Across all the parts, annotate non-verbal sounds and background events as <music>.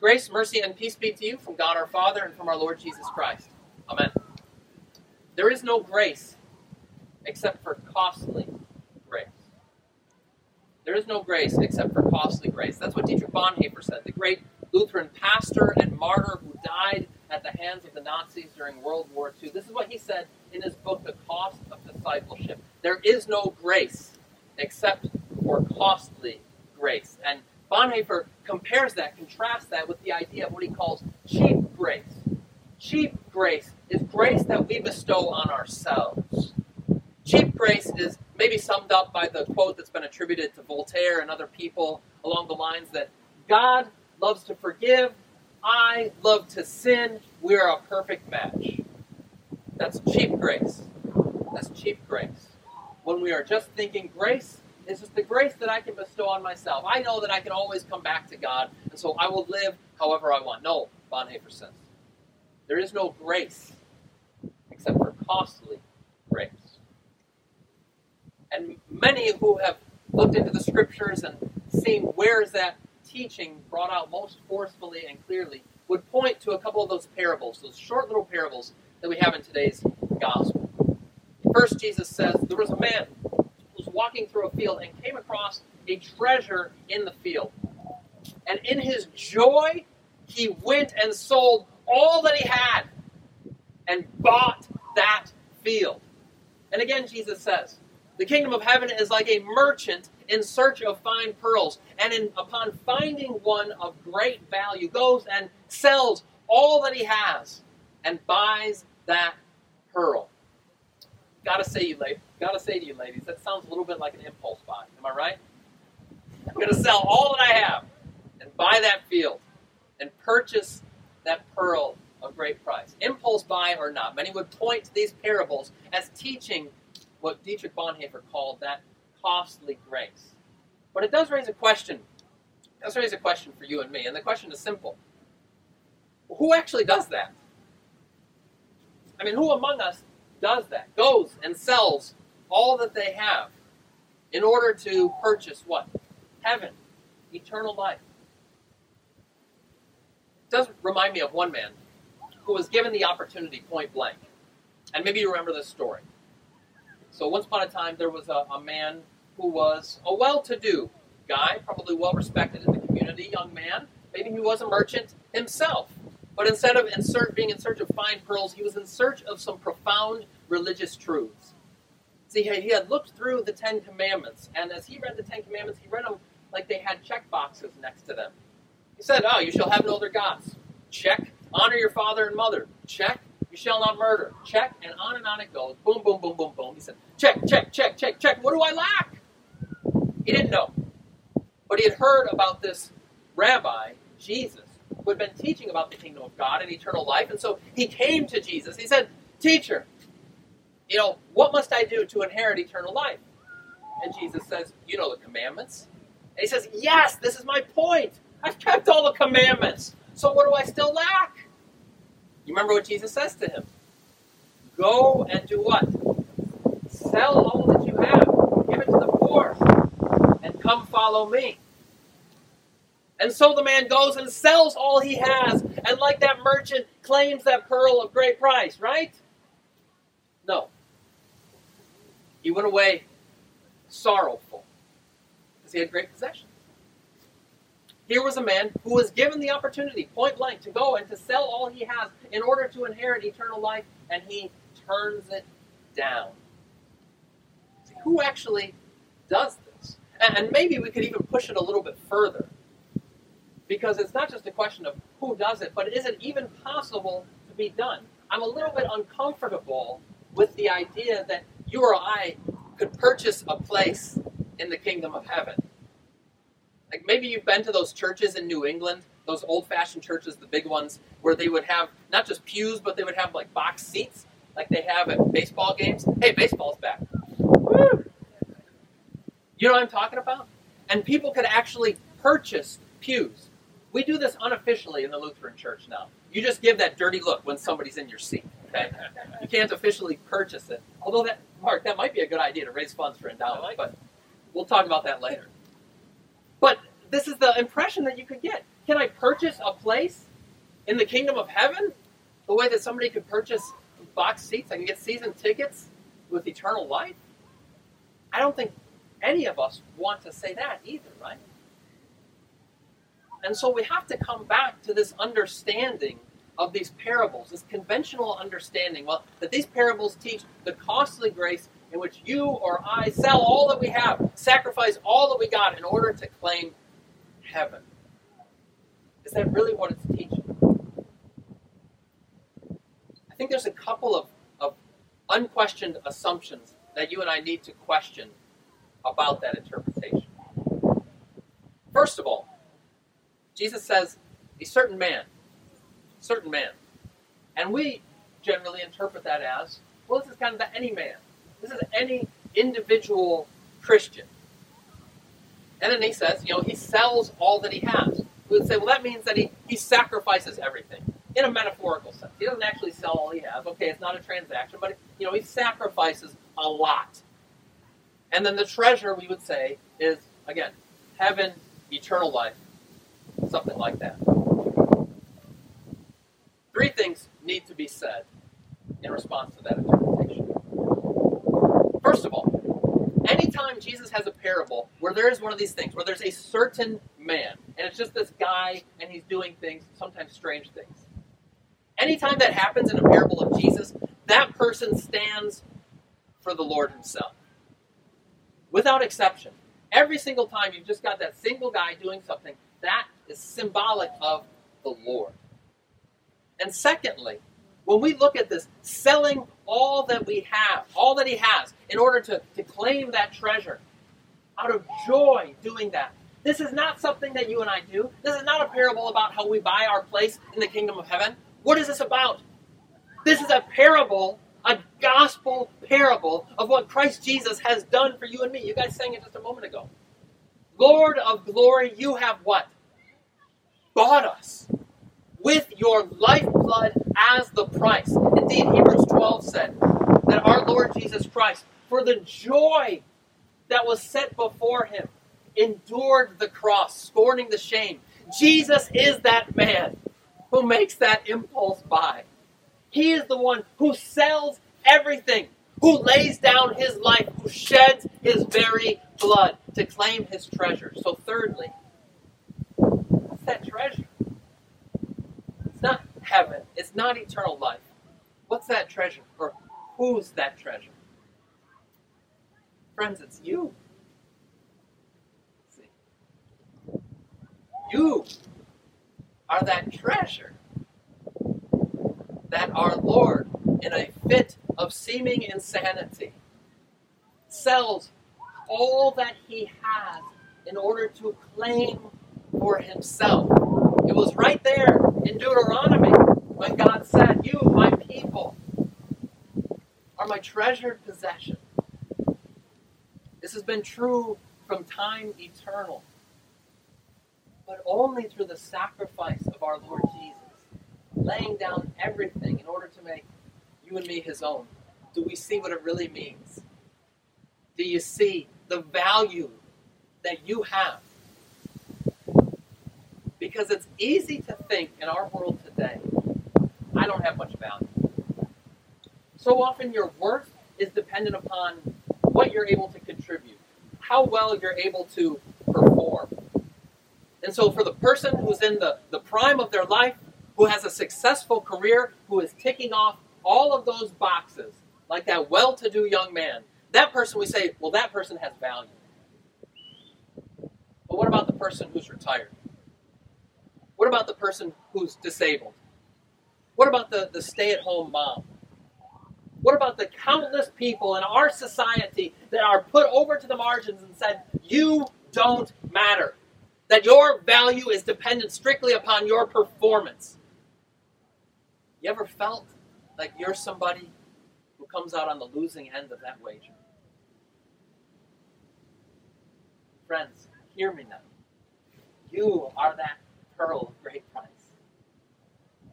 Grace, mercy, and peace be to you from God our Father and from our Lord Jesus Christ. Amen. There is no grace except for costly grace. There is no grace except for costly grace. That's what Dietrich Bonhoeffer said, the great Lutheran pastor and martyr who died at the hands of the Nazis during World War II. This is what he said in his book, The Cost of Discipleship. There is no grace except for costly grace. And Bonhoeffer compares that, contrasts that with the idea of what he calls cheap grace. Cheap grace is grace that we bestow on ourselves. Cheap grace is maybe summed up by the quote that's been attributed to Voltaire and other people along the lines that God loves to forgive, I love to sin, we're a perfect match. That's cheap grace. That's cheap grace. When we are just thinking grace it's just the grace that I can bestow on myself. I know that I can always come back to God, and so I will live however I want. No, Bonhoeffer says. There is no grace except for costly grace. And many who have looked into the scriptures and seen where is that teaching brought out most forcefully and clearly would point to a couple of those parables, those short little parables that we have in today's gospel. First, Jesus says, There was a man walking through a field and came across a treasure in the field. And in his joy, he went and sold all that he had and bought that field. And again, Jesus says, the kingdom of heaven is like a merchant in search of fine pearls, and in, upon finding one of great value, goes and sells all that he has and buys that pearl. Gotta say, you ladies, gotta say to you, ladies, that sounds a little bit like an impulse buy. Am I right? I'm gonna sell all that I have and buy that field and purchase that pearl of great price. Impulse buy or not, many would point to these parables as teaching what Dietrich Bonhoeffer called that costly grace. But it does raise a question. It does raise a question for you and me, and the question is simple. Who actually does that? I mean, who among us does that, goes and sells all that they have in order to purchase what? Heaven, eternal life. It does remind me of one man who was given the opportunity point blank. And maybe you remember this story. So, once upon a time, there was a, a man who was a well to do guy, probably well respected in the community, young man. Maybe he was a merchant himself. But instead of in search, being in search of fine pearls, he was in search of some profound religious truths. See, he had looked through the Ten Commandments, and as he read the Ten Commandments, he read them like they had check boxes next to them. He said, Oh, you shall have no other gods. Check. Honor your father and mother. Check. You shall not murder. Check. And on and on it goes. Boom, boom, boom, boom, boom. He said, Check, check, check, check, check. What do I lack? He didn't know. But he had heard about this rabbi, Jesus, who had been teaching about the kingdom of God and eternal life. And so he came to Jesus. He said, Teacher, you know, what must I do to inherit eternal life? And Jesus says, You know the commandments. And he says, Yes, this is my point. I've kept all the commandments. So what do I still lack? You remember what Jesus says to him? Go and do what? Sell all that you have, give it to the poor, and come follow me. And so the man goes and sells all he has, and like that merchant, claims that pearl of great price, right? No. He went away sorrowful because he had great possessions. Here was a man who was given the opportunity, point blank, to go and to sell all he has in order to inherit eternal life, and he turns it down. See, who actually does this? And maybe we could even push it a little bit further because it's not just a question of who does it, but is it even possible to be done? I'm a little bit uncomfortable with the idea that you or I could purchase a place in the kingdom of heaven. Like maybe you've been to those churches in New England, those old fashioned churches, the big ones, where they would have not just pews, but they would have like box seats, like they have at baseball games. Hey, baseball's back. Woo! You know what I'm talking about? And people could actually purchase pews. We do this unofficially in the Lutheran Church now. You just give that dirty look when somebody's in your seat. Okay? You can't officially purchase it. Although that, Mark, that might be a good idea to raise funds for endowment, but we'll talk about that later. But this is the impression that you could get. Can I purchase a place in the kingdom of heaven the way that somebody could purchase box seats? I can get season tickets with eternal life? I don't think any of us want to say that either, right? And so we have to come back to this understanding of these parables, this conventional understanding, well, that these parables teach the costly grace in which you or I sell all that we have, sacrifice all that we got in order to claim heaven. Is that really what it's teaching? I think there's a couple of, of unquestioned assumptions that you and I need to question about that interpretation. First of all, Jesus says, a certain man, certain man. And we generally interpret that as, well, this is kind of the any man. This is any individual Christian. And then he says, you know, he sells all that he has. We would say, well, that means that he, he sacrifices everything in a metaphorical sense. He doesn't actually sell all he has. Okay, it's not a transaction, but, you know, he sacrifices a lot. And then the treasure, we would say, is, again, heaven, eternal life, something like that. Three things need to be said in response to that interpretation. First of all, anytime Jesus has a parable where there is one of these things, where there's a certain man, and it's just this guy, and he's doing things, sometimes strange things. Anytime that happens in a parable of Jesus, that person stands for the Lord himself without exception. Every single time you've just got that single guy doing something, that is symbolic of the Lord. And secondly, when we look at this, selling all that we have, all that he has, in order to, to claim that treasure, out of joy doing that. This is not something that you and I do. This is not a parable about how we buy our place in the kingdom of heaven. What is this about? This is a parable a gospel parable of what Christ Jesus has done for you and me. You guys sang it just a moment ago. Lord of glory, you have what? Bought us with your lifeblood as the price. Indeed, Hebrews 12 said that our Lord Jesus Christ, for the joy that was set before him, endured the cross, scorning the shame. Jesus is that man who makes that impulse buy. He is the one who sells everything, who lays down his life, who sheds his very blood to claim his treasure. So, thirdly, treasure? It's not heaven, it's not eternal life. What's that treasure? Or who's that treasure? Friends, it's you. See? You are that treasure that our Lord, in a fit of seeming insanity, sells all that he has in order to claim for himself. It was right there in Deuteronomy when God said, You, my people, are my treasured possession. This has been true from time eternal, but only through the sacrifice of our Lord Jesus laying down everything in order to make you and me his own, do we see what it really means? Do you see the value that you have? Because it's easy to think in our world today, I don't have much value. So often your worth is dependent upon what you're able to contribute, how well you're able to perform. And so for the person who's in the, the prime of their life, who has a successful career, who is ticking off all of those boxes, like that well to do young man, that person we say, well, that person has value. But what about the person who's retired? What about the person who's disabled? What about the, the stay at home mom? What about the countless people in our society that are put over to the margins and said, You don't matter? That your value is dependent strictly upon your performance. You ever felt like you're somebody who comes out on the losing end of that wager? Friends, hear me now. You are that pearl of great price.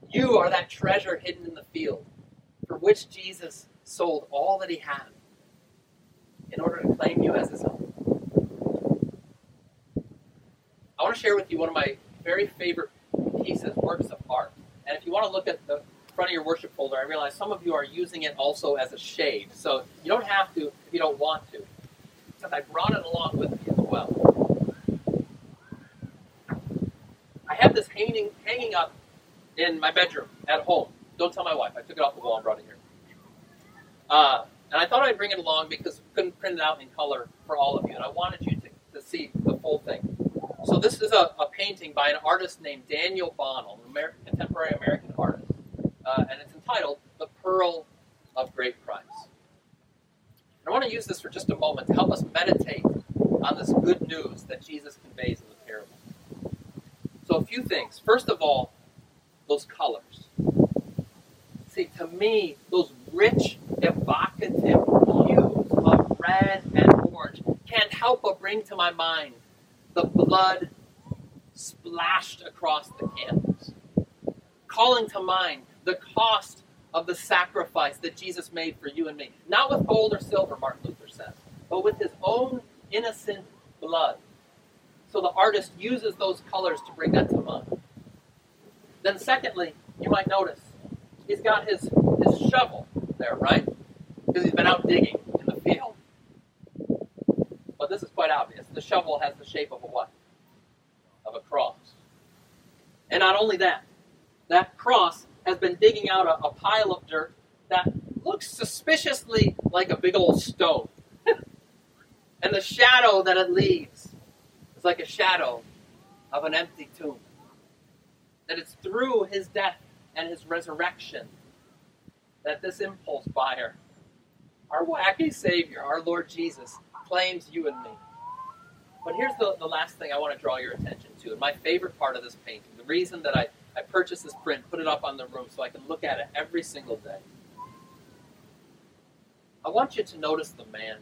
You are that treasure hidden in the field for which Jesus sold all that he had in order to claim you as his own. I want to share with you one of my very favorite pieces, works of art. And if you want to look at the front of your worship folder, I realize some of you are using it also as a shade. So you don't have to if you don't want to. Except I brought it along with me as well. I have this hanging hanging up in my bedroom at home. Don't tell my wife. I took it off the wall and brought it here. Uh, and I thought I'd bring it along because we couldn't print it out in color for all of you, and I wanted you to, to see the full thing. So this is a, a painting by an artist named Daniel Bonnell, an contemporary American artist, uh, and it's entitled "The Pearl of Great Price." And I want to use this for just a moment to help us meditate on this good news that Jesus conveys in the parable. So a few things. First of all, those colors. See, to me, those rich, evocative hues of red and orange can't help but bring to my mind the blood splashed across the canvas, calling to mind the cost of the sacrifice that Jesus made for you and me. Not with gold or silver, Martin Luther says, but with his own innocent blood. So the artist uses those colors to bring that to mind. Then, secondly, you might notice he's got his, his shovel there, right? Because he's been out digging in the field. But this is quite obvious. The shovel has the shape of a what? Of a cross. And not only that, that cross has been digging out a, a pile of dirt that looks suspiciously like a big old stone. <laughs> and the shadow that it leaves is like a shadow of an empty tomb. That it's through his death and his resurrection that this impulse buyer, our wacky Savior, our Lord Jesus, claims you and me. But here's the, the last thing I want to draw your attention to, and my favorite part of this painting, the reason that I, I purchased this print, put it up on the room so I can look at it every single day. I want you to notice the man.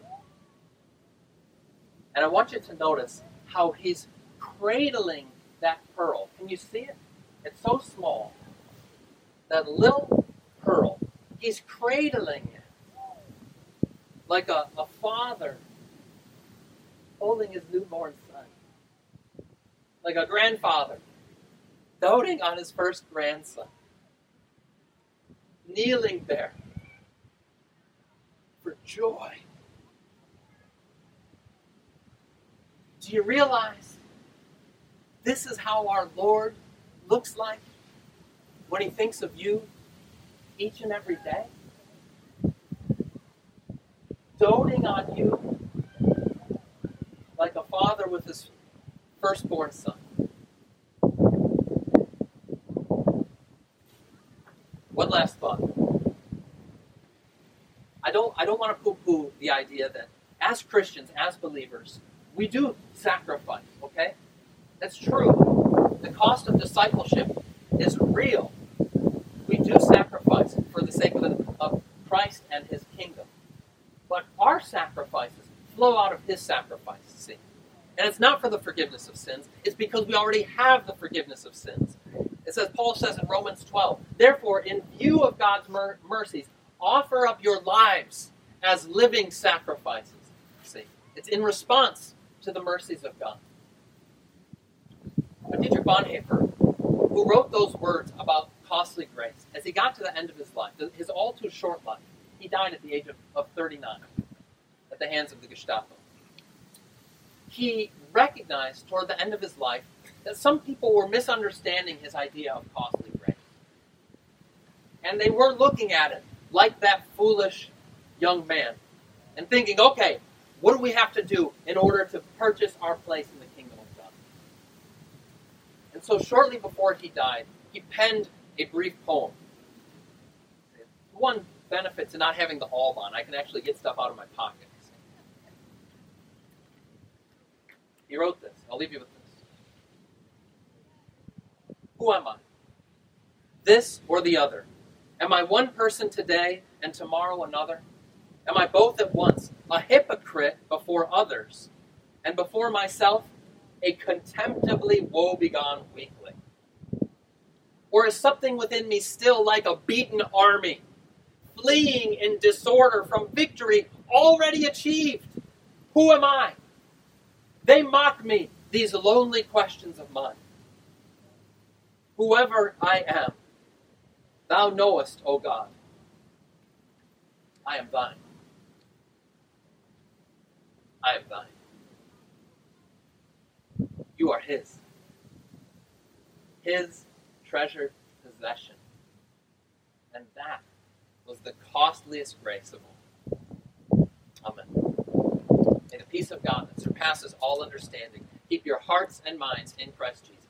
And I want you to notice how he's cradling that pearl. Can you see it? It's so small. That little pearl. He's cradling it like a, a father holding his newborn son. Like a grandfather doting on his first grandson. Kneeling there for joy. Do you realize this is how our Lord looks like when he thinks of you each and every day? Doting on you like a father with his firstborn son. One last thought. I don't I don't want to poo-poo the idea that as Christians, as believers, we do sacrifice, okay? That's true. The cost of discipleship is real. We do sacrifice for the sake of, of Christ and his kingdom. But our sacrifices flow out of his sacrifice, see? And it's not for the forgiveness of sins, it's because we already have the forgiveness of sins. It says, Paul says in Romans 12, therefore, in view of God's mer- mercies, offer up your lives as living sacrifices. See, it's in response to the mercies of God. But Dietrich Bonhoeffer, who wrote those words about costly grace, as he got to the end of his life, his all too short life, he died at the age of, of 39 at the hands of the Gestapo. He recognized toward the end of his life that some people were misunderstanding his idea of costly grace. And they were looking at it like that foolish young man and thinking, okay, what do we have to do in order to purchase our place in the? And so, shortly before he died, he penned a brief poem. One benefit to not having the alb on, I can actually get stuff out of my pocket. He wrote this. I'll leave you with this. Who am I? This or the other? Am I one person today and tomorrow another? Am I both at once, a hypocrite before others, and before myself, a contemptibly woebegone weakling? Or is something within me still like a beaten army, fleeing in disorder from victory already achieved? Who am I? They mock me, these lonely questions of mine. Whoever I am, thou knowest, O God. I am thine. I am thine. You are his. His treasured possession. And that was the costliest grace of all. Amen. May the peace of God that surpasses all understanding keep your hearts and minds in Christ Jesus.